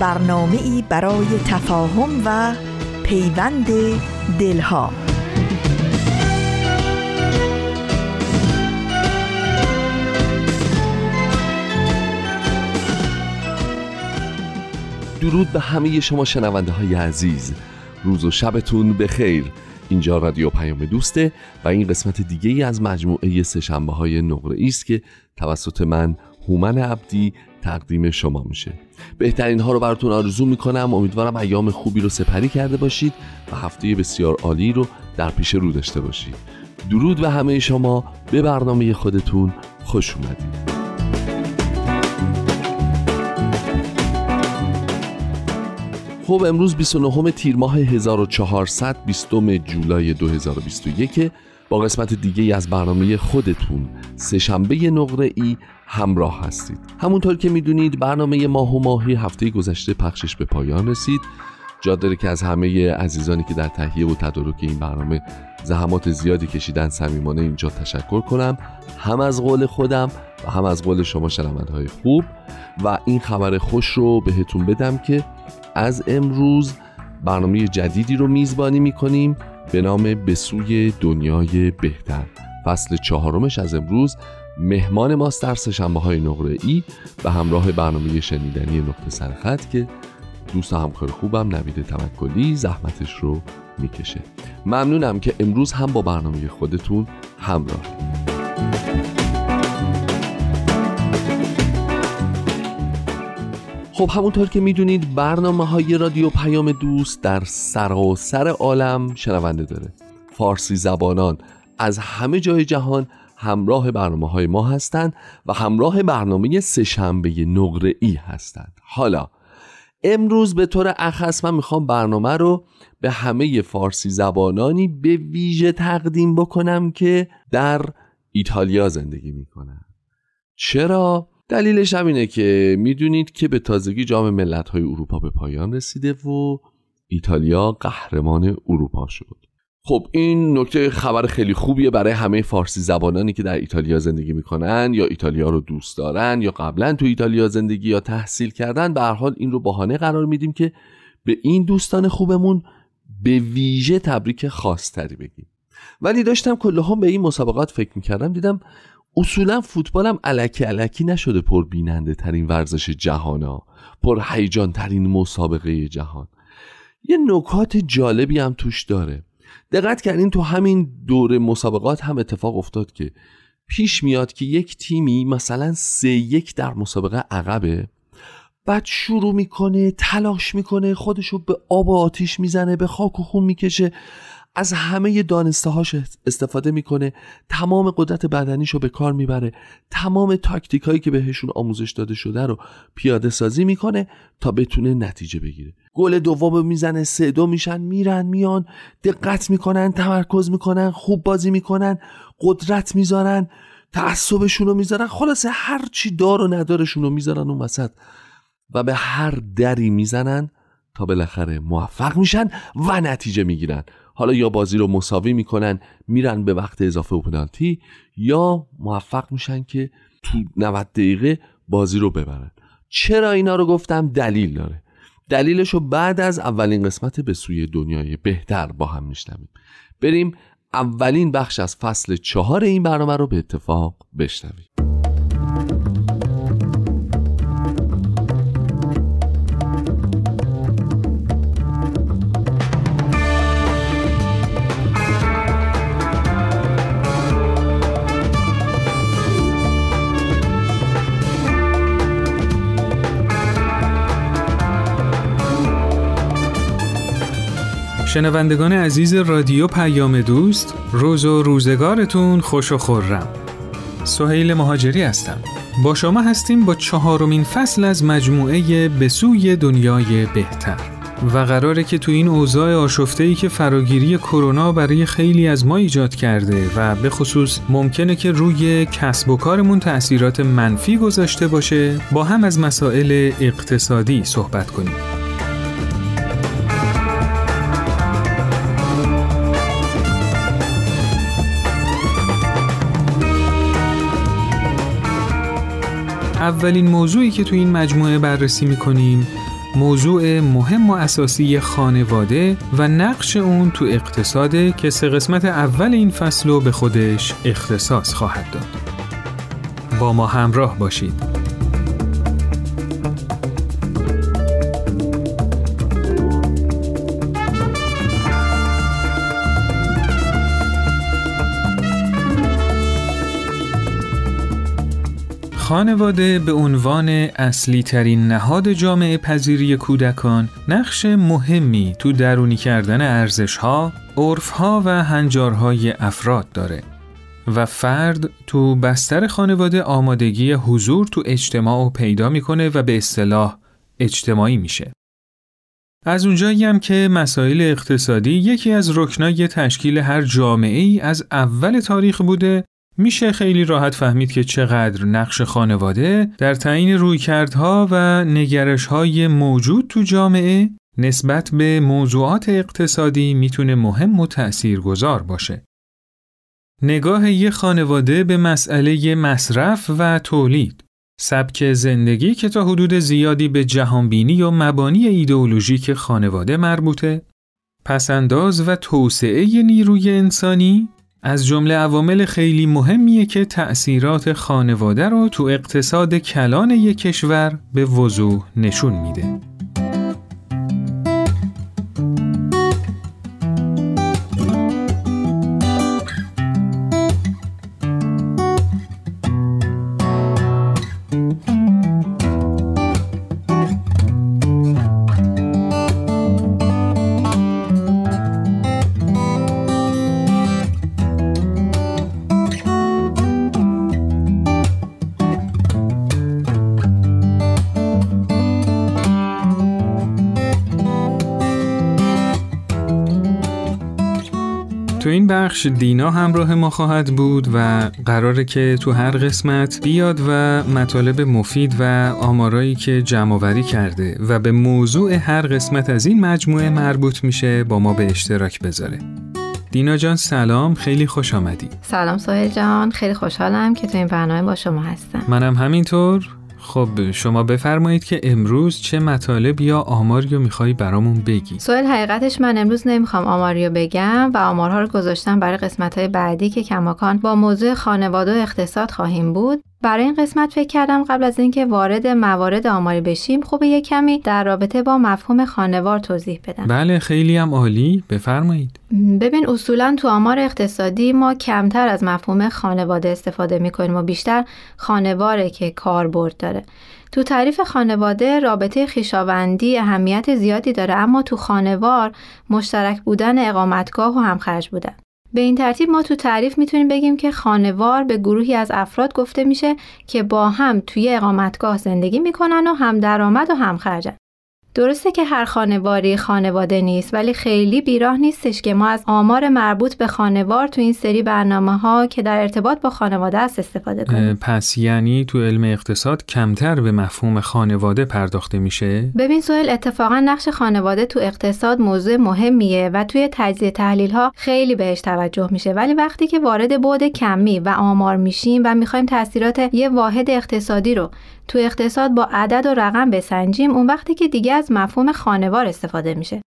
برنامه ای برای تفاهم و پیوند دلها. درود به همه شما شنونده های عزیز. روز و شبتون بخیر. اینجا رادیو پیام دوسته و این قسمت دیگه ای از مجموعه سه های نقره است که توسط من هومن عبدی تقدیم شما میشه. بهترین ها رو براتون آرزو می‌کنم. امیدوارم ایام خوبی رو سپری کرده باشید و هفته بسیار عالی رو در پیش رو داشته باشید. درود به همه شما. به برنامه خودتون خوش اومدید. خب امروز 29 تیر ماه 1400 20 جولای 2021 با قسمت دیگه از برنامه خودتون سهشنبه نقره ای همراه هستید. همونطور که می‌دونید برنامه ماه و ماهی هفته گذشته پخشش به پایان رسید. جا داره که از همه عزیزانی که در تهیه و تدارک این برنامه زحمات زیادی کشیدن صمیمانه اینجا تشکر کنم. هم از قول خودم و هم از قول شما های خوب. و این خبر خوش رو بهتون بدم که از امروز برنامه جدیدی رو میزبانی می‌کنیم. به نام به دنیای بهتر. فصل چهارمش از امروز مهمان ماست در سشنبه های نقره ای به همراه برنامه شنیدنی نقطه سرخط که دوست همکار خوبم نوید توکلی زحمتش رو می‌کشه. ممنونم که امروز هم با برنامه خودتون همراه. خب همونطور که می‌دونید برنامه های رادیو پیام دوست در سراسر عالم شنونده داره. فارسی زبانان از همه جای جهان همراه برنامه های ما هستند و همراه برنامه سهشنبه نقره ای هستند. حالا امروز به طور اخص من می‌خوام برنامه رو به همه فارسی زبانانی به ویژه تقدیم بکنم که در ایتالیا زندگی می‌کنن. چرا؟ دلیلش هم اینه که می‌دونید که به تازگی جام ملت‌های اروپا به پایان رسیده و ایتالیا قهرمان اروپا شد. خب این نکته خبر خیلی خوبیه برای همه فارسی زبانانی که در ایتالیا زندگی می‌کنن یا ایتالیا رو دوست دارن یا قبلا تو ایتالیا زندگی یا تحصیل کردن. به هر حال این رو بهانه قرار میدیم که به این دوستان خوبمون به ویژه تبریک خاصتری بگیم. ولی داشتم هم به این مسابقات فکر می‌کردم دیدم اصولا فوتبالم علکی علکی نشده پر بیننده ترین ورزش جهان ها پر هیجان ترین مسابقه جهان. یه نکات جالبی هم توش داره. دقت کردین تو همین دور مسابقات هم اتفاق افتاد که پیش میاد که یک تیمی مثلا سه یک در مسابقه عقبه بعد شروع می‌کنه تلاش می‌کنه خودشو به آب و آتیش می‌زنه به خاک و خون می‌کشه. از همه دانسته هاش استفاده می‌کنه تمام قدرت بدنیشو به کار می‌بره تمام تاکتیک هایی که بهشون آموزش داده شده رو پیاده سازی می‌کنه تا بتونه نتیجه بگیره. گل دوم می‌زنه سه دو میشن میرن میان دقت می‌کنن تمرکز می‌کنن خوب بازی می‌کنن قدرت می‌ذارن تعصبشون رو می‌ذارن خلاصه هر چی دار و ندارشون رو می‌ذارن اون وسط. و به هر دری می‌زنن تا بالاخره موفق میشن و نتیجه می‌گیرن. حالا یا بازی رو مساوی می‌کنن میرن به وقت اضافه و پنالتی یا موفق میشن که تو 90 دقیقه بازی رو ببرن. چرا اینا رو گفتم؟ دلیل داره. دلیلش رو بعد از اولین قسمت به سوی دنیای بهتر با هم میشنویم. بریم اولین بخش از فصل چهار این برنامه رو به اتفاق بشنویم. شنوندگان عزیز رادیو پیام دوست روز و روزگارتون خوش و خورم. سهیل مهاجری هستم. با شما هستیم با چهارمین فصل از مجموعه به سوی دنیای بهتر. و قراره که تو این اوضاع آشفته ای که فراگیری کرونا برای خیلی از ما ایجاد کرده و به خصوص ممکنه که روی کسب و کارمون تأثیرات منفی گذاشته باشه با هم از مسائل اقتصادی صحبت کنیم. اولین موضوعی که تو این مجموعه بررسی می‌کنیم موضوع مهم و اساسی خانواده و نقش اون تو اقتصاده که سه قسمت اول این فصل رو به خودش اختصاص خواهد داد. با ما همراه باشید. خانواده به عنوان اصلی ترین نهاد جامعه پذیری کودکان نقش مهمی تو درونی کردن ارزش ها، عرف ها و هنجارهای افراد داره و فرد تو بستر خانواده آمادگی حضور تو اجتماع و پیدا می‌کنه و به اصطلاح اجتماعی میشه. از اونجایی هم که مسائل اقتصادی یکی از رکنای تشکیل هر جامعه ای از اول تاریخ بوده میشه خیلی راحت فهمید که چقدر نقش خانواده در تعیین رویکردها و نگرشهای موجود تو جامعه نسبت به موضوعات اقتصادی می‌تونه مهم و تأثیرگذار باشه. نگاه یه خانواده به مسئله مصرف و تولید. سبک زندگی که تا حدود زیادی به جهانبینی و مبانی ایدئولوژیک خانواده مربوطه. پسنداز و توسعه نیروی انسانی. از جمله عوامل خیلی مهمیه که تأثیرات خانواده رو تو اقتصاد کلان یک کشور به وضوح نشون میده. بخش دینا همراه ما خواهد بود و قراره که تو هر قسمت بیاد و مطالب مفید و آمارایی که جمعآوری کرده و به موضوع هر قسمت از این مجموعه مربوط میشه با ما به اشتراک بذاره. دینا جان سلام خیلی خوش آمدی. سلام سوهل جان خیلی خوشحالم که تو این برنامه با شما هستم. منم همینطور. خب شما بفرمایید که امروز چه مطالب یا آماری رو میخوایی برامون بگی؟ سوال حقیقتش من امروز نمی‌خوام آماری رو بگم و آمارها رو گذاشتم برای قسمت بعدی که کماکان با موضوع خانواده و اقتصاد خواهیم بود. برای این قسمت فکر کردم قبل از اینکه وارد موارد آماری بشیم خوبه یه کمی در رابطه با مفهوم خانوار توضیح بدم. بله خیلی هم عالی. بفرمایید. ببین اصولا تو آمار اقتصادی ما کمتر از مفهوم خانواده استفاده می‌کنیم و بیشتر خانواره که کاربرد داره. تو تعریف خانواده رابطه خیشاوندی اهمیت زیادی داره اما تو خانوار مشترک بودن اقامتگاه و همخرج بودن. به این ترتیب ما تو تعریف می‌تونیم بگیم که خانوار به گروهی از افراد گفته میشه که با هم توی اقامتگاه زندگی می‌کنن و هم درآمد و هم خرجن. درسته که هر خانواری خانواده نیست ولی خیلی بیراه نیستش که ما از آمار مربوط به خانوار تو این سری برنامه ها که در ارتباط با خانواده است استفاده کنیم. پس یعنی تو علم اقتصاد کمتر به مفهوم خانواده پرداخته میشه؟ ببین سوال اتفاقا نقش خانواده تو اقتصاد موضوع مهمیه و توی تجزیه تحلیل ها خیلی بهش توجه میشه. ولی وقتی که وارد بعد کمی و آمار میشیم و می‌خوایم تاثیرات یه واحد اقتصادی رو تو اقتصاد با عدد و رقم بسنجیم اون وقتی که دیگه از مفهوم خانوار استفاده میشه.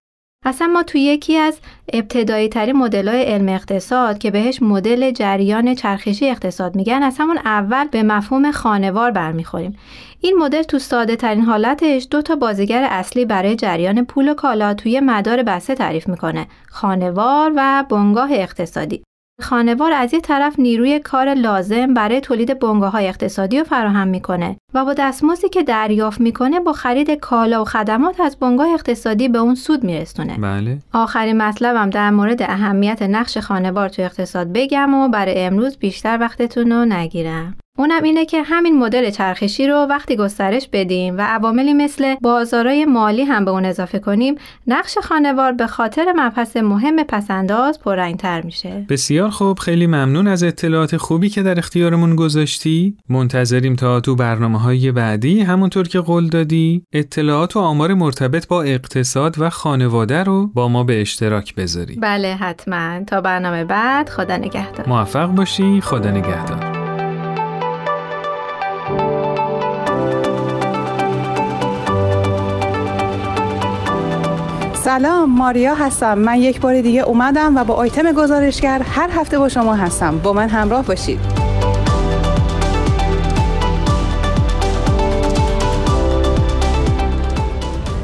اصلا ما تو یکی از ابتدایی ترین مدل های علم اقتصاد که بهش مدل جریان چرخشی اقتصاد میگن از همون اول به مفهوم خانوار برمیخوریم. این مدل تو ساده ترین حالتش دو تا بازیگر اصلی برای جریان پول و کالا توی مدار بسته تعریف می‌کنه خانوار و بنگاه اقتصادی. خانوار از یه طرف نیروی کار لازم برای تولید بنگاه های اقتصادی رو فراهم می‌کنه و با دستمزدی که دریافت می‌کنه با خرید کالا و خدمات از بنگاه اقتصادی به اون سود میرسونه. بله. آخرین مطلبم در مورد اهمیت نقش خانوار تو اقتصاد بگم و برای امروز بیشتر وقتتون رو نگیرم. اونم اینه که همین مدل چرخشی رو وقتی گسترش بدیم و عواملی مثل بازارای مالی هم به اون اضافه کنیم نقش خانوار به خاطر مبحث مهم پسنداز پررنگتر میشه. بسیار خوب خیلی ممنون از اطلاعات خوبی که در اختیارمون گذاشتی. منتظریم تا تو برنامه های بعدی همونطور که قول دادی اطلاعات و آمار مرتبط با اقتصاد و خانواده رو با ما به اشتراک بذاری. بله حتما. تا برنامه بعد خدا نگهدار. موفق باشی خدا نگهدار. سلام ماریا هستم. من یک بار دیگه اومدم و با آیتم گزارشگر هر هفته با شما هستم. با من همراه باشید.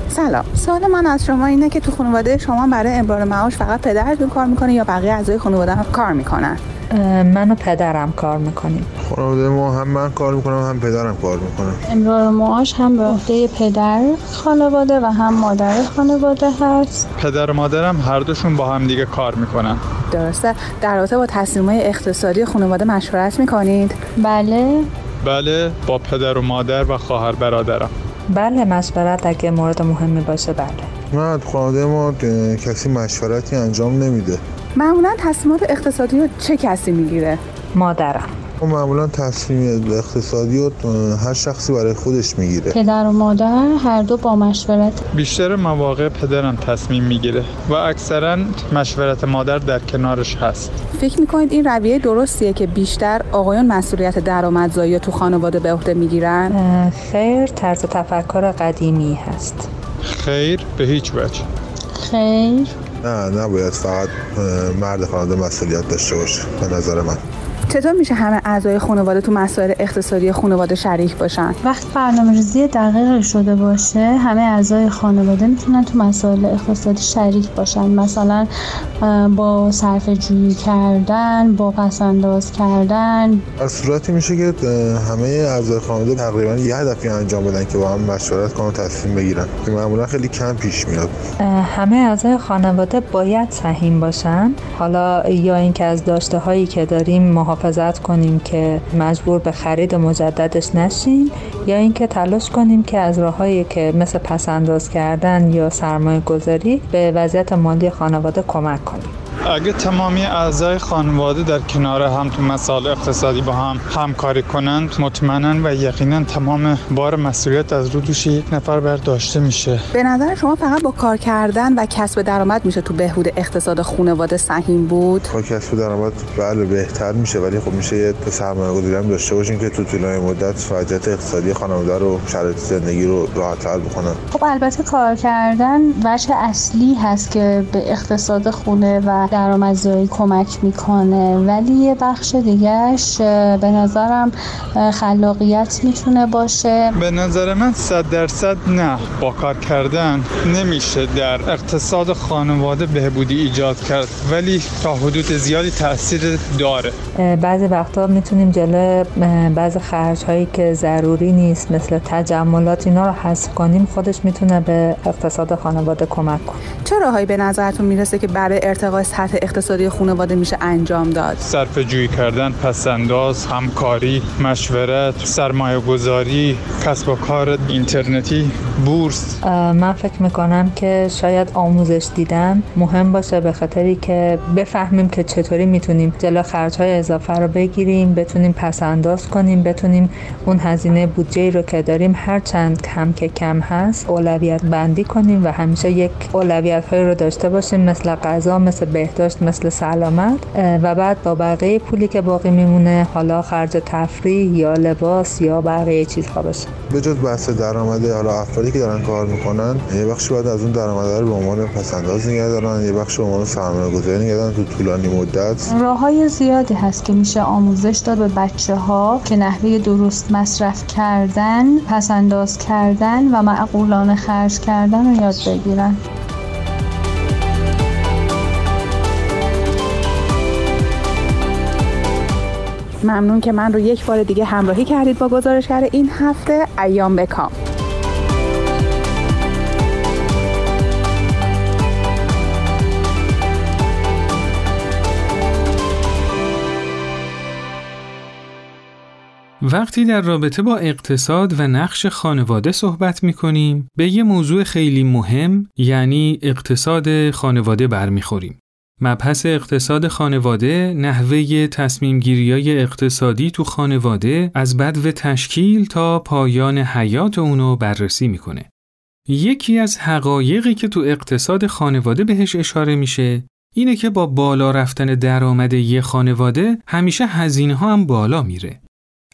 سلام. سوال من از شما اینه که تو خانواده شما برای امرار معاش فقط پدرتون کار می‌کنه یا بقیه اعضای خانواده هم کار می‌کنن؟ من و پدرم کار می‌کنیم. خانواده ما هم من کار می‌کنم هم پدرم کار می‌کنم امرار معاش هم به عهده پدر خانواده و هم مادر خانواده هست. پدر و مادرم هر دوشون با هم دیگه کار می‌کنن. درسته. در رابطه با تصمیمات اقتصادی خانواده مشورت می‌کنید؟ بله. بله با پدر و مادر و خواهر برادرم. بله مشورت اگه مورد مهمی باشه بله. نه خانواده ما کسی مشورتی انجام نمیده. معمولا تصمیمات اقتصادی رو چه کسی می‌گیره؟ مادرم. معمولا تصمیم اقتصادی رو هر شخصی برای خودش می‌گیره. پدر و مادر هر دو با مشورت. بیشتر مواقع پدرم تصمیم می‌گیره و اکثرا مشورت مادر در کنارش هست. فکر می‌کنید این رویه درستیه که بیشتر آقایان مسئولیت درآمدزایی تو خانواده به عهده می‌گیرن؟ خیر طرز تفکر قدیمی هست. خیر به هیچ وجه. خیر. نه نباید فقط مرد خانواده مسئولیت داشته باشه به نظر من. چطور میشه همه اعضای خانواده تو مسائل اقتصادی خانواده شریک باشن؟ وقت برنامه ریزی دقیق شده باشه همه اعضای خانواده می‌تونن تو مسائل اقتصادی شریک باشن. مثلا با صرف جویی کردن با پسنداز کردن. از صورتی میشه که همه اعضای خانواده تقریبا یه هدفی انجام بدن که با هم مشورت کنن و تصمیم بگیرن. که معمولا خیلی کم پیش میاد. همه اعضای خانواده باید سهیم باشن. حالا یا اینکه از داشته هایی که داریم محافظت کنیم که مجبور به خرید مجددش نشیم یا اینکه تلاش کنیم که از راههایی که مثل پسنداز کردن یا سرمایه گذاری به وضعیت مالی خانواده کمک کنیم. اگه تمامی اعضای خانواده در کنار هم تو مسائل اقتصادی با هم همکاری کنند مطمئنا و یقینا تمام بار مسئولیت از رو دوش یک نفر برداشته میشه. به نظر شما فقط با کار کردن و کسب درآمد میشه تو بهبود اقتصاد خانواده سهیم بود؟ با کسب درآمد بله بهتر میشه ولی خب میشه یه سرمایه گذاری هم داشته باشیم که تو طولانی مدت وضعیت اقتصادی خانواده رو شرایط زندگی رو راحت‌تر بکنن خب البته کار کردن وجه اصلی هست که به اقتصاد خونه و درآمدزایی کمک می‌کنه. ولی یه بخش دیگهش به نظرم خلاقیت می‌تونه باشه. به نظر من صد درصد نه. با کار کردن نمیشه در اقتصاد خانواده بهبودی ایجاد کرد. ولی تا حدود زیادی تاثیر داره. بعضی وقتا می‌تونیم جلو بعضی خرج هایی که ضروری نیست مثل تجملات اینا رو حذف کنیم خودش می‌تونه به اقتصاد خانواده کمک کنه. چه راههایی به نظرتون می‌رسه که برای ارتقای سطح اقتصادی خانواده میشه انجام داد. صرف جویی کردن پسنداز همکاری مشورت سرمایه گذاری کسب و کار اینترنتی بورس. من فکر می‌کنم که شاید آموزش دیدن مهم باشه به خاطری که بفهمیم که چطوری می‌تونیم جلو خرج های اضافه رو بگیریم بتونیم پس انداز کنیم بتونیم اون هزینه بودجه رو که داریم هر چند کم که کم هست اولویت بندی کنیم و همیشه یک اولویت های رو داشته باشیم مثل غذا مثل بهداشت. مثل سلامت و بعد با بقیه پولی که باقی میمونه حالا خرج تفریح یا لباس یا بقیه چیزها باشه. به جز بحث درآمد حالا افرادی که دارن کار می‌کنن یه بخشی باید از اون درآمد رو به عنوان پسنداز نگه دارن یه بخش به عنوان سرمایه گذاری نگه دارن تو طولانی مدت. راه های زیادی هست که میشه آموزش داد به بچه ها که نحوه درست مصرف کردن پسنداز کردن و معقولانه خرج کردن رو یاد بگیرن. ممنون که من رو یک بار دیگه همراهی کردید با گزارشگر این هفته ایام بکام وقتی در رابطه با اقتصاد و نقش خانواده صحبت می کنیم به یه موضوع خیلی مهم یعنی اقتصاد خانواده برمیخوریم. مبحث اقتصاد خانواده نحوه تصمیم گیری اقتصادی تو خانواده از بدو تشکیل تا پایان حیات اونو بررسی می‌کنه. یکی از حقایقی که تو اقتصاد خانواده بهش اشاره میشه اینه که با بالا رفتن درآمد یه خانواده همیشه هزینه ها هم بالا میره.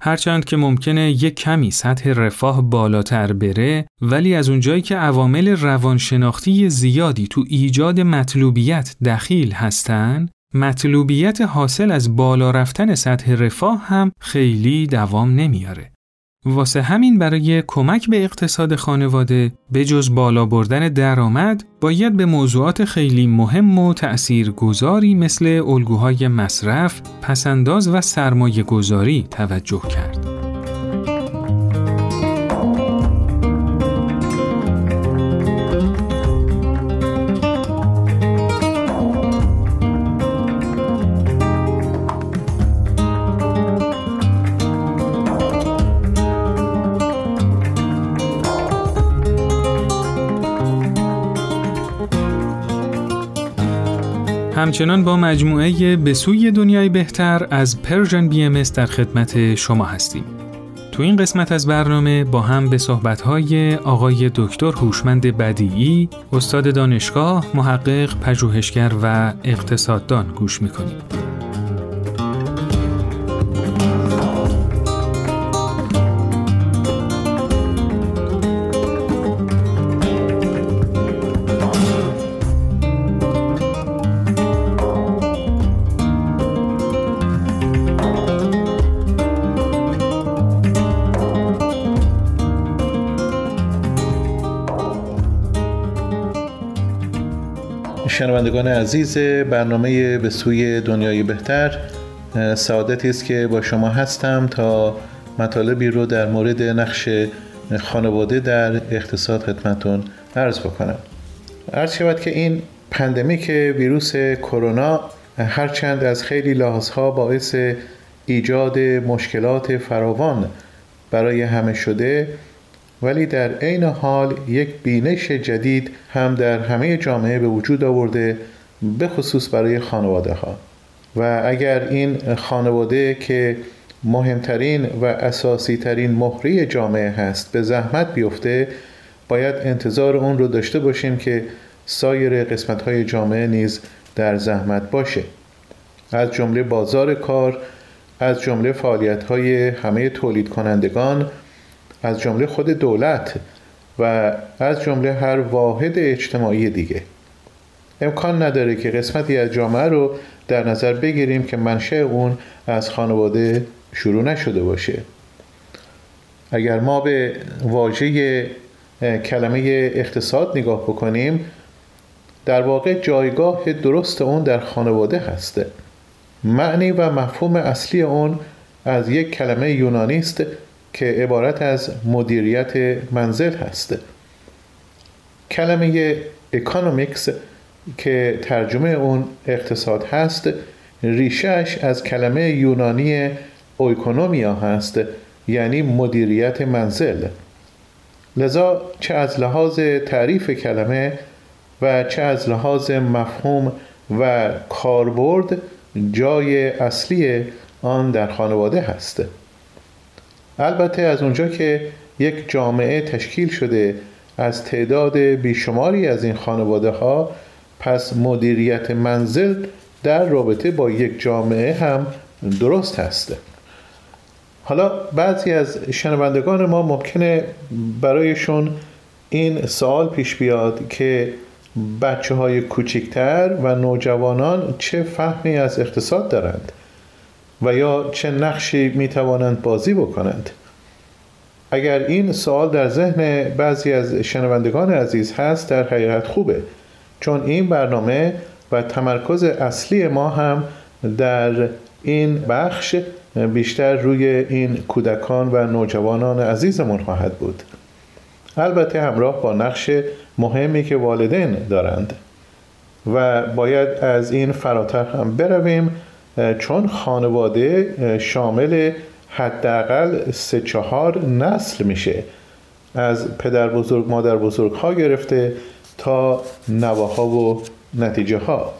هرچند که ممکنه یک کمی سطح رفاه بالاتر بره ولی از اونجایی که عوامل روانشناختی زیادی تو ایجاد مطلوبیت دخیل هستن مطلوبیت حاصل از بالا رفتن سطح رفاه هم خیلی دوام نمیاره. واسه همین برای کمک به اقتصاد خانواده به جز بالا بردن درآمد باید به موضوعات خیلی مهم و تأثیر گذاری مثل الگوهای مصرف، پسنداز و سرمایه گذاری توجه کرد. همچنان با مجموعه به سوی دنیای بهتر از پرژن بی ام در خدمت شما هستیم. تو این قسمت از برنامه با هم به صحبت‌های آقای دکتر هوشمند بدیعی، استاد دانشگاه، محقق، پژوهشگر و اقتصاددان گوش می‌کنیم. شنوندگان عزیز برنامه به سوی دنیای بهتر سعادتی است که با شما هستم تا مطالبی رو در مورد نقش خانواده در اقتصاد خدمتون عرض بکنم. عرض شود که این پندمیک ویروس کرونا هرچند از خیلی لحاظها باعث ایجاد مشکلات فراوان برای همه شده ولی در عین حال یک بینش جدید هم در همه جامعه به وجود آورده به خصوص برای خانواده ها و اگر این خانواده که مهمترین و اساسی ترین مهری جامعه هست به زحمت بیفته باید انتظار اون رو داشته باشیم که سایر قسمت های جامعه نیز در زحمت باشه. از جمله بازار کار از جمله فعالیت های همه تولید کنندگان از جمله خود دولت و از جمله هر واحد اجتماعی دیگه. امکان نداره که قسمتی از جامعه رو در نظر بگیریم که منشه اون از خانواده شروع نشده باشه. اگر ما به واژه کلمه اقتصاد نگاه بکنیم در واقع جایگاه درست اون در خانواده هسته. معنی و مفهوم اصلی اون از یک کلمه یونانی است. که عبارت از مدیریت منزل هست. کلمه economics که ترجمه اون اقتصاد هست ریشهش از کلمه یونانی οικονομία هست یعنی مدیریت منزل. لذا چه از لحاظ تعریف کلمه و چه از لحاظ مفهوم و کاربرد جای اصلی آن در خانواده هست. البته از اونجا که یک جامعه تشکیل شده از تعداد بیشماری از این خانواده ها پس مدیریت منزل در رابطه با یک جامعه هم درست هسته حالا بعضی از شنوندگان ما ممکنه برایشون این سوال پیش بیاد که بچه های کوچکتر و نوجوانان چه فهمی از اقتصاد دارند؟ و یا چه نقشی می توانند بازی بکنند. اگر این سوال در ذهن بعضی از شنوندگان عزیز هست در حقیقت خوبه چون این برنامه و تمرکز اصلی ما هم در این بخش بیشتر روی این کودکان و نوجوانان عزیزمون خواهد بود. البته همراه با نقش مهمی که والدین دارند. و باید از این فراتر هم برویم. چون خانواده شامل حداقل سه چهار نسل میشه. از پدر بزرگ مادر بزرگ ها گرفته تا نواها و نتیجه ها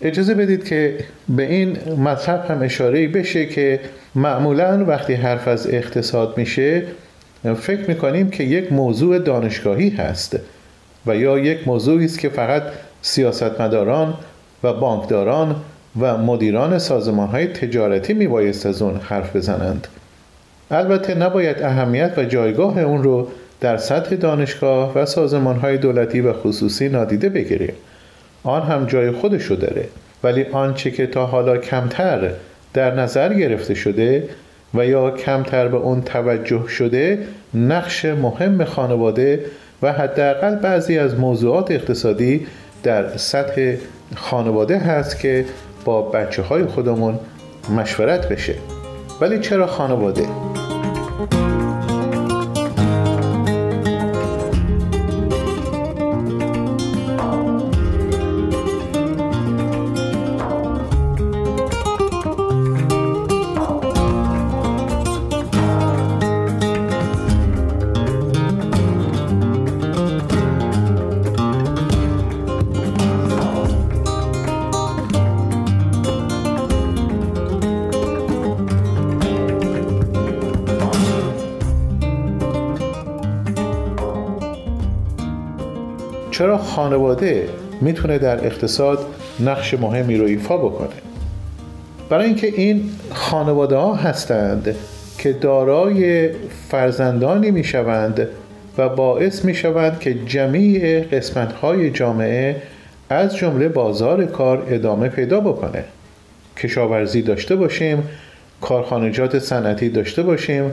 اجازه بدید که به این مطلب هم اشاره بشه که معمولا وقتی حرف از اقتصاد میشه فکر می‌کنیم که یک موضوع دانشگاهی هست و یا یک موضوعی است که فقط سیاستمداران و بانکداران و مدیران سازمان های تجارتی میبایست از اون حرف بزنند. البته نباید اهمیت و جایگاه اون رو در سطح دانشگاه و سازمان های دولتی و خصوصی نادیده بگیریم. آن هم جای خودش رو داره. ولی آنچه که تا حالا کمتر در نظر گرفته شده و یا کمتر به اون توجه شده نقش مهم خانواده و حداقل بعضی از موضوعات اقتصادی در سطح خانواده هست که با بچه های خودمون مشورت بشه ولی چرا خانواده؟ چرا خانواده می‌تونه در اقتصاد نقش مهمی رو ایفا بکنه؟ برای اینکه این خانواده ها هستند که دارای فرزندانی می‌شوند و باعث می‌شوند که جمیع قسمت های جامعه از جمله بازار کار ادامه پیدا بکنه. کشاورزی داشته باشیم کارخانجات صنعتی داشته باشیم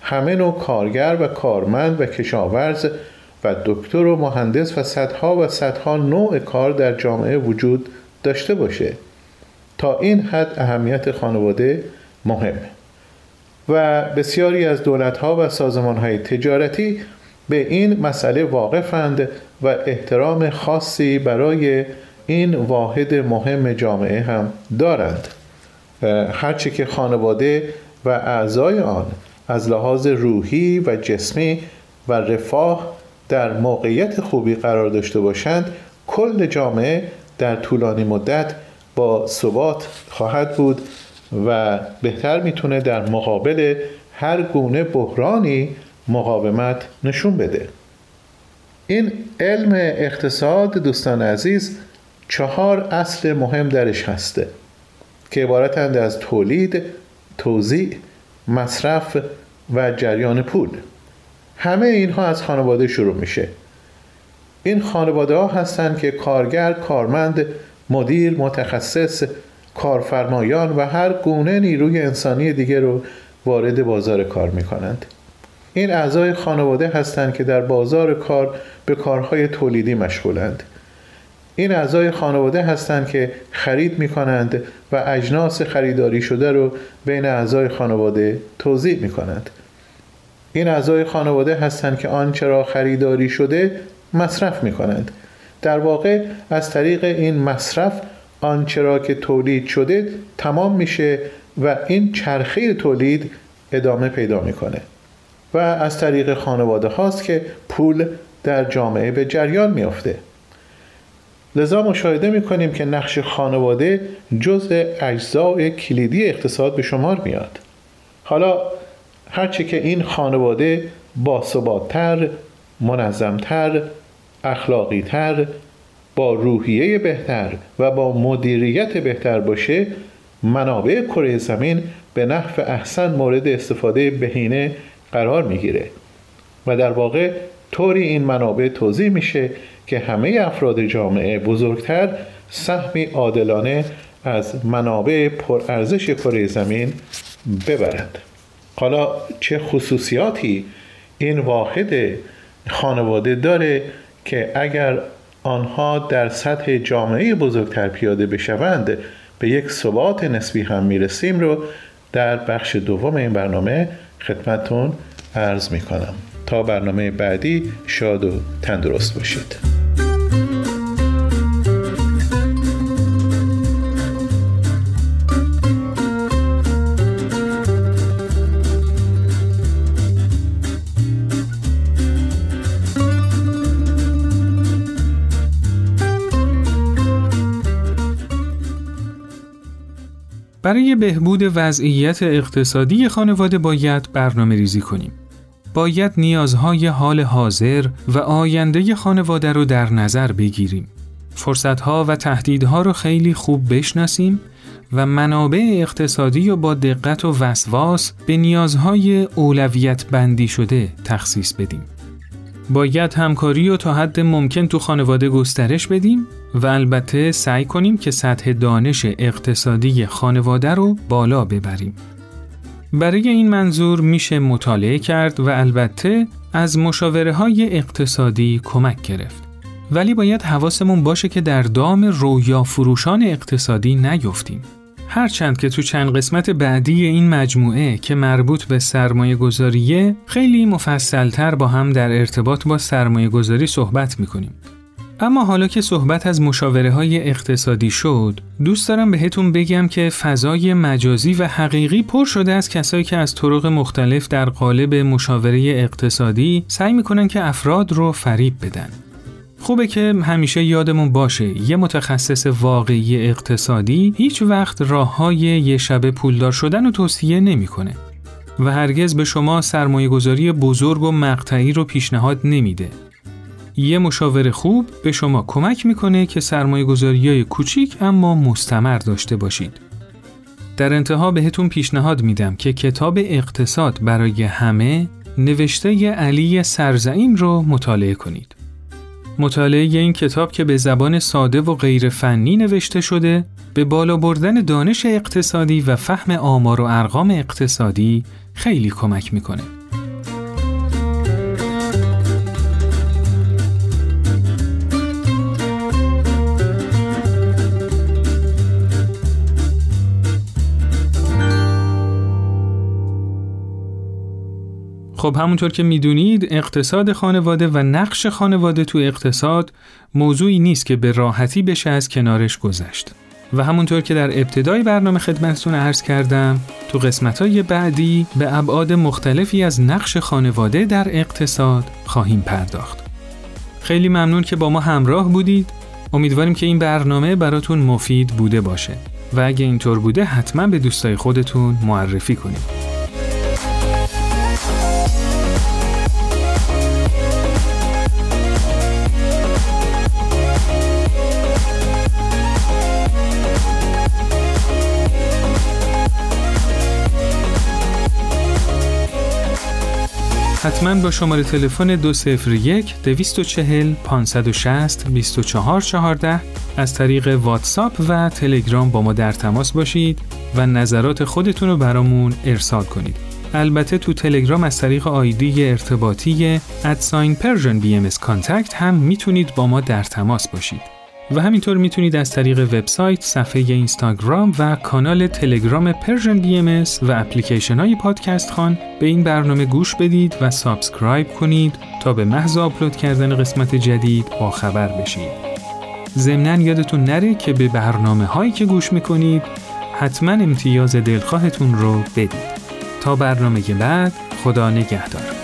همه نوع کارگر و کارمند و کشاورز و دکتر و مهندس و صدها و صدها نوع کار در جامعه وجود داشته باشه. تا این حد اهمیت خانواده مهمه و بسیاری از دولتها و سازمانهای تجارتی به این مسئله واقفند و احترام خاصی برای این واحد مهم جامعه هم دارند. هرچه که خانواده و اعضای آن از لحاظ روحی و جسمی و رفاه در موقعیت خوبی قرار داشته باشند کل جامعه در طولانی مدت با ثبات خواهد بود و بهتر می‌تونه در مقابل هر گونه بحرانی مقاومت نشون بده. این علم اقتصاد دوستان عزیز چهار اصل مهم درش هسته که عبارتند از تولید، توزیع، مصرف و جریان پول. همه اینها از خانواده شروع میشه. این خانواده ها هستند که کارگر، کارمند، مدیر، متخصص، کارفرمایان و هر گونه نیروی انسانی دیگه رو وارد بازار کار می‌کنند. این اعضای خانواده هستند که در بازار کار به کارهای تولیدی مشغولند. این اعضای خانواده هستند که خرید می کنند و اجناس خریداری شده رو بین اعضای خانواده توضیح می کنند این اعضای خانواده هستند که آنچه را خریداری شده مصرف می کنند در واقع از طریق این مصرف آنچه را که تولید شده تمام میشه و این چرخه تولید ادامه پیدا می‌کنه. و از طریق خانواده هاست که پول در جامعه به جریان میافته. لذا مشاهده می‌کنیم که نقش خانواده جزء اجزاء کلیدی اقتصاد به شمار میاد. حالا هرچه که این خانواده باثباتتر منظمتر اخلاقیتر با روحیه بهتر و با مدیریت بهتر باشه منابع کره زمین به نحو احسن مورد استفاده بهینه قرار می‌گیره. و در واقع طوری این منابع توضیح میشه که همه افراد جامعه بزرگتر سهمی عادلانه از منابع پرارزش کره زمین ببرند. حالا چه خصوصیاتی این واحد خانواده داره که اگر آنها در سطح جامعه بزرگتر پیاده بشوند به یک ثبات نسبی هم می‌رسیم رو در بخش دوم این برنامه خدمتون عرض می کنم تا برنامه بعدی شاد و تندرست باشید. برای بهبود وضعیت اقتصادی خانواده باید برنامه ریزی کنیم. باید نیازهای حال حاضر و آینده خانواده رو در نظر بگیریم. فرصتها و تهدیدها رو خیلی خوب بشناسیم و منابع اقتصادی رو با دقت و وسواس به نیازهای اولویت بندی شده تخصیص بدیم. باید همکاری رو تا حد ممکن تو خانواده گسترش بدیم و البته سعی کنیم که سطح دانش اقتصادی خانواده رو بالا ببریم. برای این منظور میشه مطالعه کرد و البته از مشاوره های اقتصادی کمک گرفت. ولی باید حواسمون باشه که در دام رویا فروشان اقتصادی نیفتیم. هرچند که تو چند قسمت بعدی این مجموعه که مربوط به سرمایه گذاریه خیلی مفصلتر با هم در ارتباط با سرمایه گذاری صحبت می‌کنیم. اما حالا که صحبت از مشاوره های اقتصادی شد، دوست دارم بهتون بگم که فضای مجازی و حقیقی پر شده از کسایی که از طرق مختلف در قالب مشاوره اقتصادی سعی می‌کنن که افراد رو فریب بدن. خوبه که همیشه یادمون باشه یه متخصص واقعی اقتصادی هیچ وقت راه های یه شب پولدار شدن رو توصیه نمی‌کنه و هرگز به شما سرمایه گذاری بزرگ و مقطعی رو پیشنهاد نمیده. یه مشاور خوب به شما کمک می‌کنه که سرمایه گذاری های کوچیک اما مستمر داشته باشید. در انتها بهتون پیشنهاد میدم که کتاب اقتصاد برای همه نوشته علی سرزعیم رو مطالعه کنید. مطالعه این کتاب که به زبان ساده و غیر فنی نوشته شده به بالا بردن دانش اقتصادی و فهم آمار و ارقام اقتصادی خیلی کمک می‌کنه. خب همونطور که می‌دونید اقتصاد خانواده و نقش خانواده تو اقتصاد موضوعی نیست که به راحتی بشه از کنارش گذشت. و همونطور که در ابتدای برنامه خدمتتون عرض کردم تو قسمتهای بعدی به ابعاد مختلفی از نقش خانواده در اقتصاد خواهیم پرداخت. خیلی ممنون که با ما همراه بودید. امیدواریم که این برنامه براتون مفید بوده باشه و اگه اینطور بوده حتما به دوستای خودتون معرفی کنید. حتما با شماره تلفن 201 240 560 2414 از طریق واتساپ و تلگرام با ما در تماس باشید و نظرات خودتون رو برامون ارسال کنید. البته تو تلگرام از طریق آیدی ارتباطی at sign Persian BM هم می‌تونید با ما در تماس باشید. و همینطور می‌تونید از طریق وبسایت، صفحه اینستاگرام و کانال تلگرام Persian B و اپلیکیشن های پادکست خوان به این برنامه گوش بدید و subscribe کنید تا به محض آپلود کردن قسمت جدید با خبر بشید. ضمنا یادتون نره که به برنامه هایی که گوش می‌کنید حتما امتیاز دلخواهتون رو بدید. تا برنامه بعد خدا نگهدار.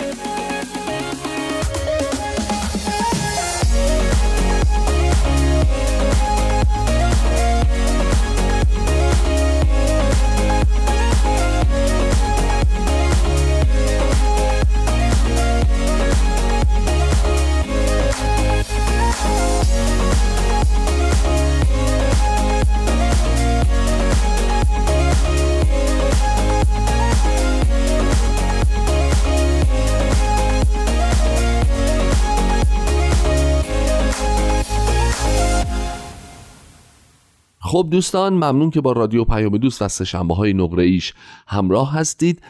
خب دوستان ممنون که با رادیو پیام دوست و سهشنبه های نقره ایش همراه هستید.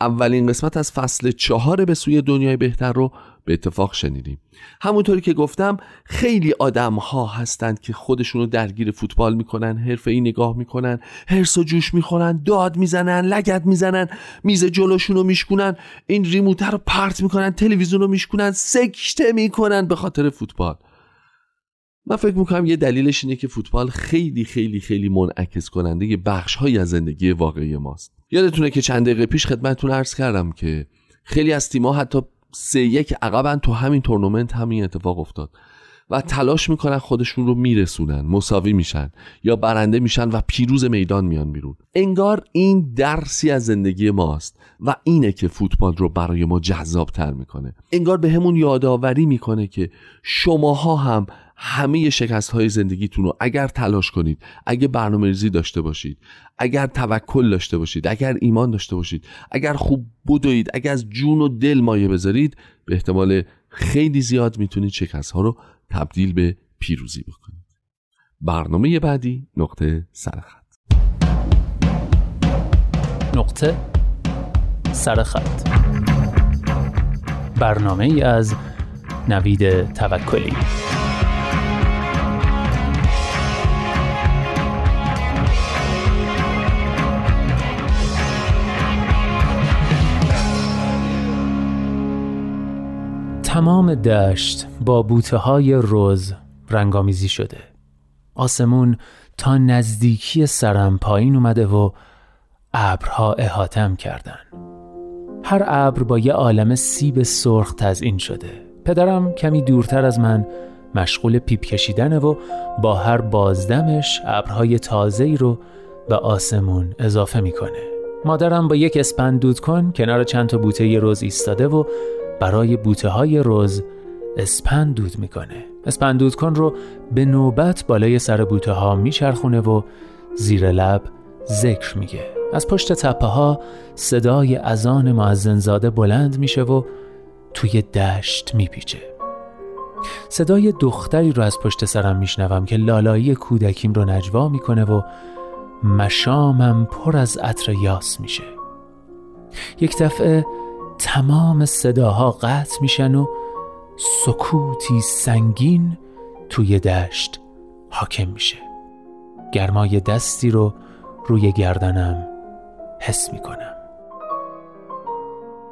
اولین قسمت از فصل چهار به سوی دنیای بهتر رو به اتفاق شنیدیم. همونطوری که گفتم خیلی آدم ها هستند که خودشونو درگیر فوتبال می‌کنن حرفه ای نگاه می‌کنن هرس و جوش می‌خورن داد می‌زنن لگت می‌زنن میز جلوشونو میشکنن این ریموتر رو پرت می‌کنن تلویزیون رو میشکنن سکته می‌کنن به خاطر فوتبال. من فکر می‌کنم یه دلیلش اینه که فوتبال خیلی خیلی خیلی منعکس کننده یه بخش های از زندگی واقعی ماست. یادتونه که چند دقیقه پیش خدمتتون عرض کردم که خیلی از تیم‌ها حتی سه یک عقبن تو همین تورنمنت همین اتفاق افتاد و تلاش می‌کنن خودشون رو میرسونن مساوی میشن یا برنده میشن و پیروز میدان میان بیرون. انگار این درسی از زندگی ماست و اینه که فوتبال رو برای ما جذاب تر می‌کنه. انگار به همون یادآوری می‌کنه که شماها هم همه شکست های زندگیتون رو اگر تلاش کنید اگر برنامه ریزی داشته باشید اگر توکل داشته باشید اگر ایمان داشته باشید اگر خوب بدوید اگر از جون و دل مایه بذارید به احتمال خیلی زیاد می‌تونید شکست ها رو تبدیل به پیروزی بکنید. برنامه بعدی نقطه سرخط. نقطه سرخط. برنامه از نوید توکلی. تمام دشت با بوته های روز رنگامیزی شده. آسمون تا نزدیکی سرم پایین اومده و ابرها احاطم کردن. هر ابر با یه عالم سیب سرخ تزئین شده. پدرم کمی دورتر از من مشغول پیپ کشیدنه و با هر بازدمش ابرهای تازه‌ای رو به آسمون اضافه می‌کنه. مادرم با یک اسپند کن کنار چند تا بوته رز ایستاده و برای بوته های رز اسپند دود می‌کنه. اسپند دود کن رو به نوبت بالای سر بوته ها میچرخونه و زیر لب ذکر میگه. از پشت تپه ها صدای ازان معزنزاده بلند میشه و توی دشت میپیچه. صدای دختری رو از پشت سرم میشنوم که لالایی کودکیم رو نجوا می‌کنه و مشامم پر از عطر یاس میشه. یک دفعه تمام صداها قطع میشن و سکوتی سنگین توی دشت حاکم میشه. گرمای دستی رو روی گردنم حس می‌کنم.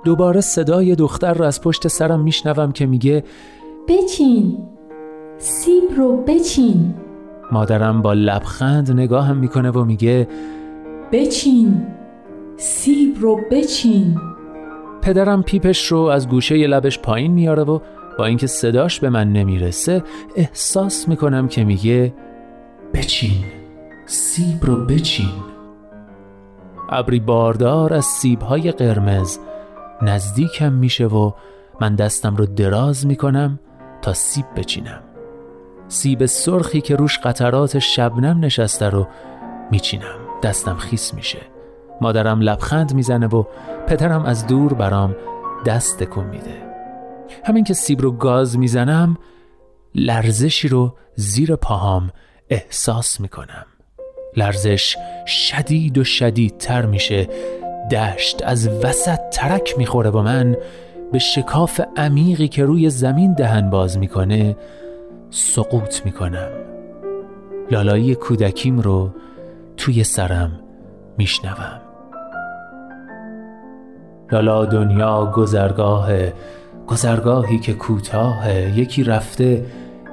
دوباره صدای دختر رو از پشت سرم میشنوم که میگه بچین سیب رو بچین. مادرم با لبخند نگاهم می‌کنه و میگه بچین سیب رو بچین. پدرم پیپش رو از گوشه ی لبش پایین میاره و با اینکه صداش به من نمی‌رسه احساس می‌کنم که میگه بچین سیب رو بچین. ابری باردار از سیبهای قرمز نزدیکم میشه و من دستم رو دراز می‌کنم تا سیب بچینم. سیب سرخی که روش قطرات شبنم نشسته رو میچینم. دستم خیس میشه. مادرم لبخند می‌زنه و پدرم از دور برام دست تکون میده. همین که سیب رو گاز می‌زنم لرزشی رو زیر پاهام احساس می‌کنم. لرزش شدید و شدیدتر میشه. دشت از وسط ترک می‌خوره با من. به شکاف عمیقی که روی زمین دهن باز می‌کنه سقوط می‌کنم. لالایی کودکیم رو توی سرم میشنوم. لالا دنیا گذرگاه گذرگاهی که کوتاه یکی رفته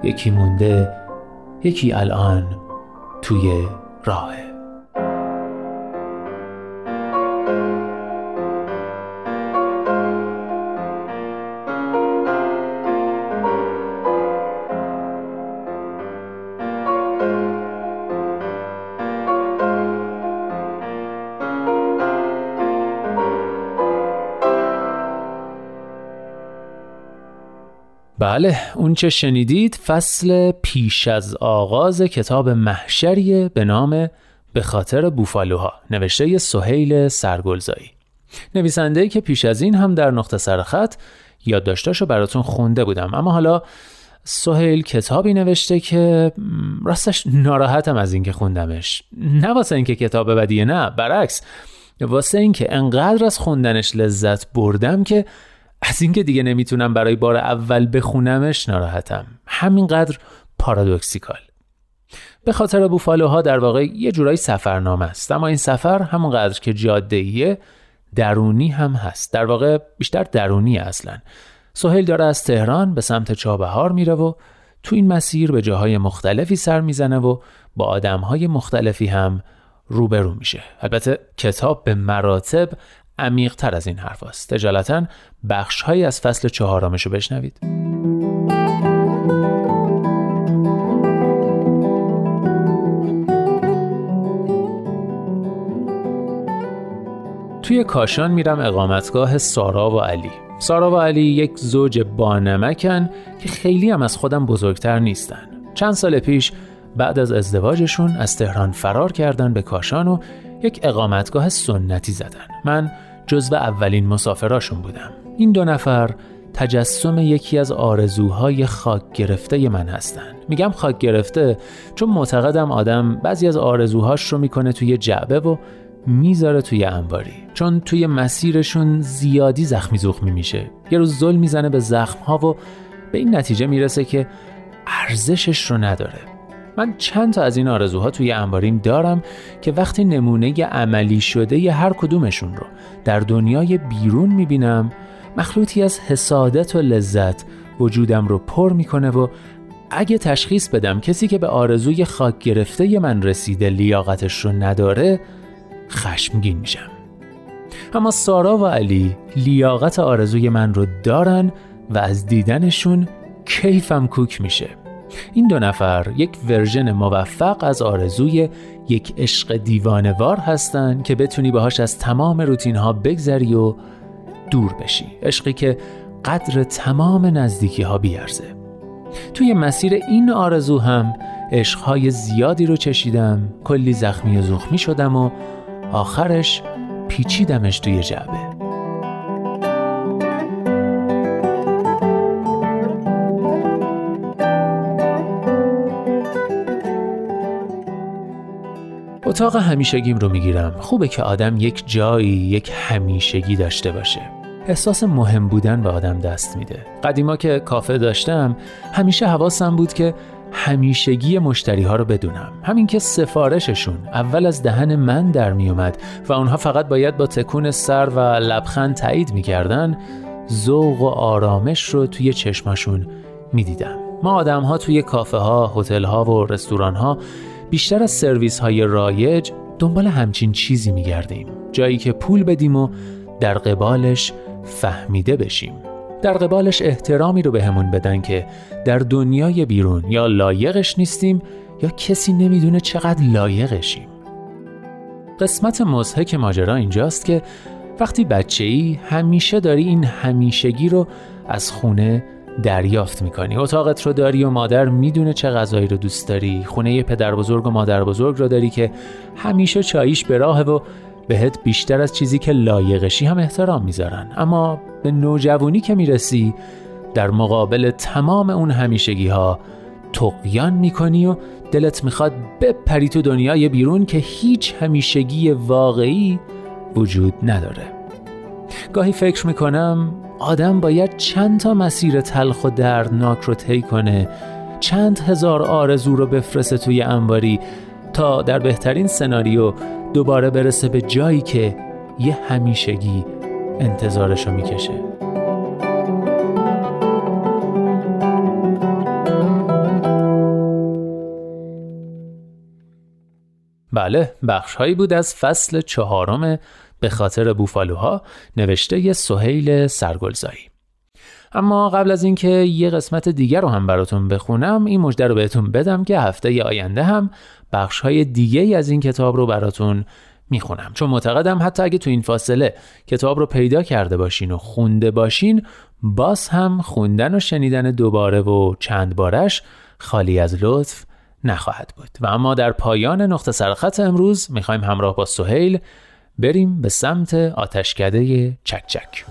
یکی مونده یکی الان توی راهه. بله اون چه شنیدید فصل پیش از آغاز کتاب محشریه به نام به خاطر بوفالوها نوشته سهیل سرگلزایی. نویسنده که پیش از این هم در نقطه سرخط یادداشتاشو براتون خونده بودم. اما حالا سهیل کتابی نوشته که راستش ناراحتم از اینکه خوندمش. نه واسه اینکه کتاب بدیه نه برعکس. واسه اینکه انقدر از خوندنش لذت بردم که از اینکه دیگه نمی‌تونم برای بار اول بخونمش ناراحتم. همینقدر پارادوکسیکال. به خاطر بوفالوها در واقع یه جورایی سفرنامه است. اما این سفر همونقدر که جاده درونی هم هست. در واقع بیشتر درونی اصلا. سهیل داره از تهران به سمت چابهار میره و تو این مسیر به جاهای مختلفی سر می‌زنه و با آدمهای مختلفی هم روبرو میشه. البته کتاب به مراتب عمیق تر از این حرف است تجالتا بخش هایی از فصل چهارمش رو بشنوید. توی کاشان میرم اقامتگاه سارا و علی. سارا و علی یک زوج بانمکن که خیلی هم از خودم بزرگتر نیستن. چند سال پیش بعد از ازدواجشون از تهران فرار کردن به کاشان و یک اقامتگاه سنتی زدن. من جزو اولین مسافراشون بودم. این دو نفر تجسم یکی از آرزوهای خاک گرفته من هستن. میگم خاک گرفته چون معتقدم آدم بعضی از آرزوهاش رو می‌کنه توی جعبه و می‌ذاره توی انباری. چون توی مسیرشون زیادی زخمی زخمی میشه. یه روز زل می‌زنه به زخم ها و به این نتیجه می‌رسه که ارزشش رو نداره. من چند تا از این آرزوها توی انباریم دارم که وقتی نمونه عملی شده ی هر کدومشون رو در دنیای بیرون می‌بینم مخلوطی از حسادت و لذت وجودم رو پر می‌کنه و اگه تشخیص بدم کسی که به آرزوی خاک گرفته من رسیده لیاقتش رو نداره خشمگین میشم. اما سارا و علی لیاقت آرزوی من رو دارن و از دیدنشون کیفم کوک میشه. این دو نفر یک ورژن موفق از آرزوی یک عشق دیوانوار هستن که بتونی باهاش از تمام روتین ها بگذری و دور بشی. عشقی که قدر تمام نزدیکی ها بیارزه. توی مسیر این آرزو هم عشقهای زیادی رو چشیدم کلی زخمی و زخمی شدم و آخرش پیچیدمش توی جعبه. اتاق همیشگیم رو می‌گیرم. خوبه که آدم یک جایی یک همیشگی داشته باشه. احساس مهم بودن به آدم دست میده. قدیما که کافه داشتم همیشه حواسم بود که همیشگی مشتری ها رو بدونم. همین که سفارششون اول از دهن من در می اومد و اونها فقط باید با تکون سر و لبخند تایید می‌کردن ذوق و آرامش رو توی چشماشون می‌دیدم. ما آدم ها توی کافه ها، هتل ها و رستوران ها بیشتر از سرویس های رایج دنبال همچین چیزی میگردیم. جایی که پول بدیم و در قبالش فهمیده بشیم. در قبالش احترامی رو بهمون به بدن که در دنیای بیرون یا لایقش نیستیم یا کسی نمی‌دونه چقدر لایقشیم. قسمت مزهک ماجرا اینجاست که وقتی بچه ای همیشه داری این همیشگی رو از خونه دریافت می‌کنی. اتاقت رو داری و مادر می‌دونه چه غذایی رو دوست داری. خونه پدر بزرگ و مادر بزرگ رو داری که همیشه چاییش به راهه و بهت بیشتر از چیزی که لایقشی هم احترام می‌ذارن. اما به نوجوانی که می‌رسی در مقابل تمام اون همیشگی ها تقیان می‌کنی و دلت می‌خواد بپری تو دنیای بیرون که هیچ همیشگی واقعی وجود نداره. گاهی فکر می‌کنم آدم باید چند تا مسیر تلخ و دردناک رو طی کنه چند هزار آرزو رو بفرسته توی انباری تا در بهترین سناریو دوباره برسه به جایی که یه همیشگی انتظارشو می‌کشه. بله بخش هایی بود از فصل چهارم به خاطر بوفالوها نوشته ی سهیل سرگلزایی. اما قبل از اینکه یه قسمت دیگر رو هم براتون بخونم این مجده رو بهتون بدم که هفته آینده هم بخش های دیگه از این کتاب رو براتون می‌خونم. چون معتقدم حتی اگه تو این فاصله کتاب رو پیدا کرده باشین و خونده باشین باز هم خوندن و شنیدن دوباره و چند بارش خالی از لطف نخواهد بود. و اما در پایان نقطه سرخط امروز می‌خوایم همراه با سهیل بریم به سمت آتشکده چکچک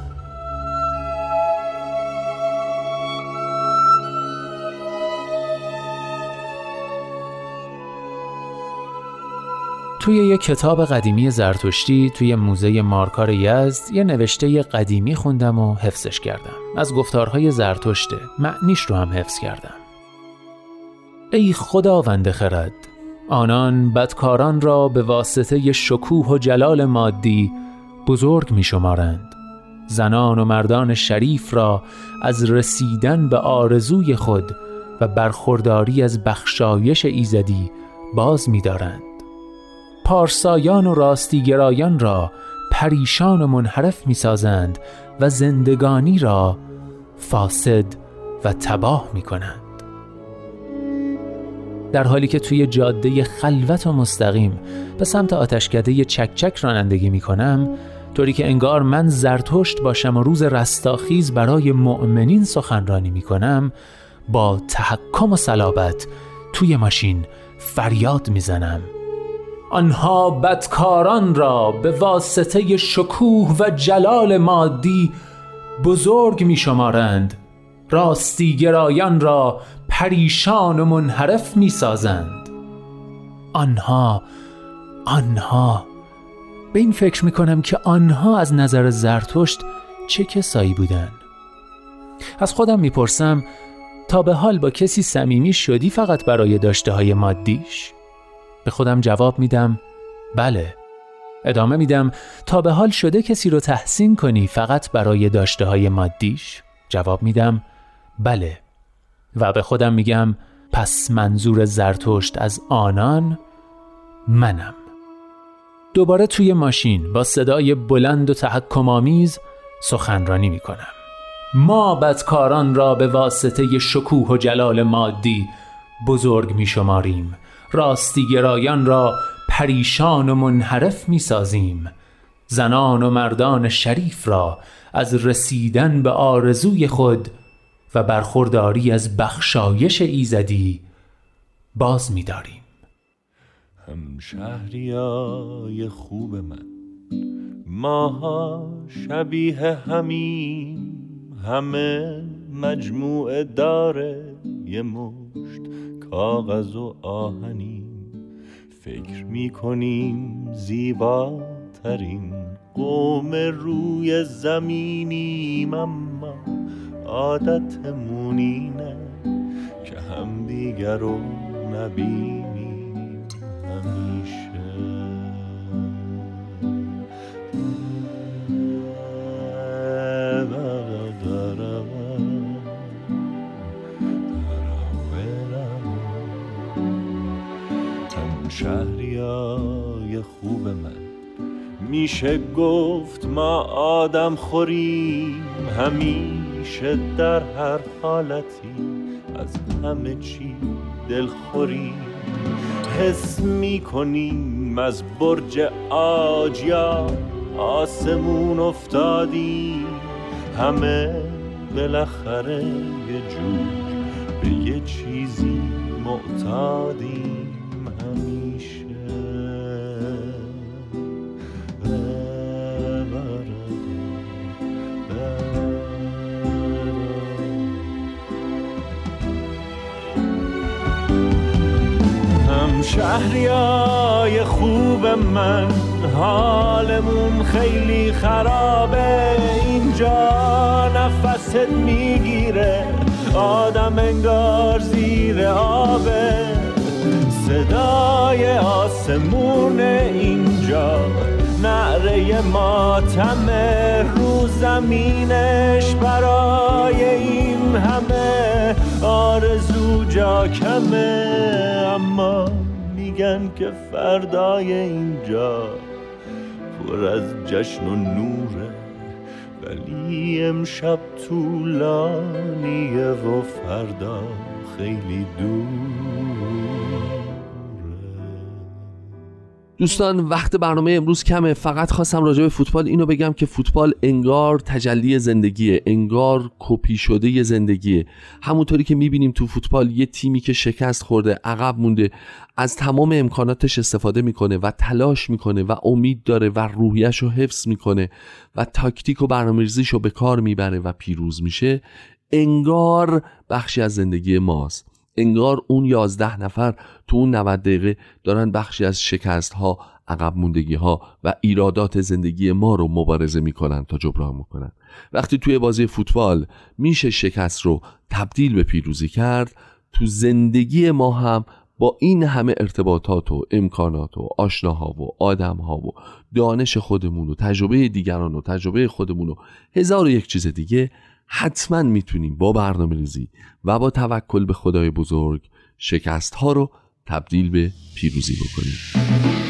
توی یه کتاب قدیمی زرتشتی توی موزه مارکار یزد یه نوشته قدیمی خوندم و حفظش کردم. از گفتارهای زرتشته معنیش رو هم حفظ کردم. ای خداوند خرد آنان بدکاران را به واسطه شکوه و جلال مادی بزرگ می شمارند زنان و مردان شریف را از رسیدن به آرزوی خود و برخورداری از بخشایش ایزدی باز می دارند. پارسایان و راستیگرایان را پریشان و منحرف می سازند و زندگانی را فاسد و تباه می کنند. در حالی که توی جاده خلوت و مستقیم به سمت آتشکده چکچک رانندگی می کنم طوری که انگار من زرتشت باشم و روز رستاخیز برای مؤمنین سخنرانی می کنم با تحکم و صلابت توی ماشین فریاد می‌زنم. آنها بدکاران را به واسطه شکوه و جلال مادی بزرگ می شمارند راستیگرایان را پریشان و منحرف می سازند آنها آنها به این فکر می کنم که آنها از نظر زرتشت چه کسایی بودن از خودم می‌پرسم تا به حال با کسی صمیمی شدی فقط برای داشته های مادیش؟ به خودم جواب میدم بله ادامه میدم تا به حال شده کسی رو تحسین کنی فقط برای داشته های مادیش؟ جواب میدم بله و به خودم میگم پس منظور زرتشت از آنان منم. دوباره توی ماشین با صدای بلند و تحکم آمیز سخنرانی می‌کنم. ما بدکاران را به واسطه شکوه و جلال مادی بزرگ می شماریم راستیگرایان را پریشان و منحرف می سازیم زنان و مردان شریف را از رسیدن به آرزوی خود و برخورداری از بخشایش ایزدی باز می داریم. هم شهریای خوب من ماها شبیه همین همه مجموعه داره یه مشت کاغذ و آهنیم فکر می‌کنیم زیباترین قوم روی زمینیم اما عادتمون اینه که همدیگر رو نبینیم. همیشه. شهریای خوب من. میشه گفت ما آدم خوریم همیشه در هر حالتی از همه چی دلخوریم حس می‌کنیم از برج آجیا آسمون افتادیم همه بالاخره یه جور به یه چیزی معتادیم شهریای خوب من حالمون خیلی خرابه. اینجا نفست می‌گیره آدم انگار زیر آبه. صدای آسمون اینجا نعره ماتم رو زمینش برای این همه. آرزو جا کمه اما میگن که فردای اینجا پر از جشن و نوره ولی امشب طولانیه و فردا خیلی دور. دوستان وقت برنامه امروز کمه. فقط خواستم راجع به فوتبال اینو بگم که فوتبال انگار تجلی زندگیه انگار کپی شده زندگیه. همونطوری که می‌بینیم تو فوتبال یه تیمی که شکست خورده عقب مونده از تمام امکاناتش استفاده می‌کنه و تلاش می‌کنه و امید داره و روحیش رو حفظ می‌کنه و تاکتیک و برنامه‌ریزیش رو به کار می‌بره و پیروز میشه انگار بخشی از زندگی ماست. انگار اون یازده نفر تو اون 90 دقیقه دارن بخشی از شکست ها عقب موندگی ها و ایرادات زندگی ما رو مبارزه می‌کنن تا جبران می‌کنن وقتی توی بازی فوتبال میشه شکست رو تبدیل به پیروزی کرد تو زندگی ما هم با این همه ارتباطات و امکانات و آشناها و آدمها و دانش خودمون و تجربه دیگران و تجربه خودمون و هزار و یک چیز دیگه حتما می‌تونیم با برنامه ریزی و با توکل به خدای بزرگ شکست ها رو تبدیل به پیروزی بکنیم.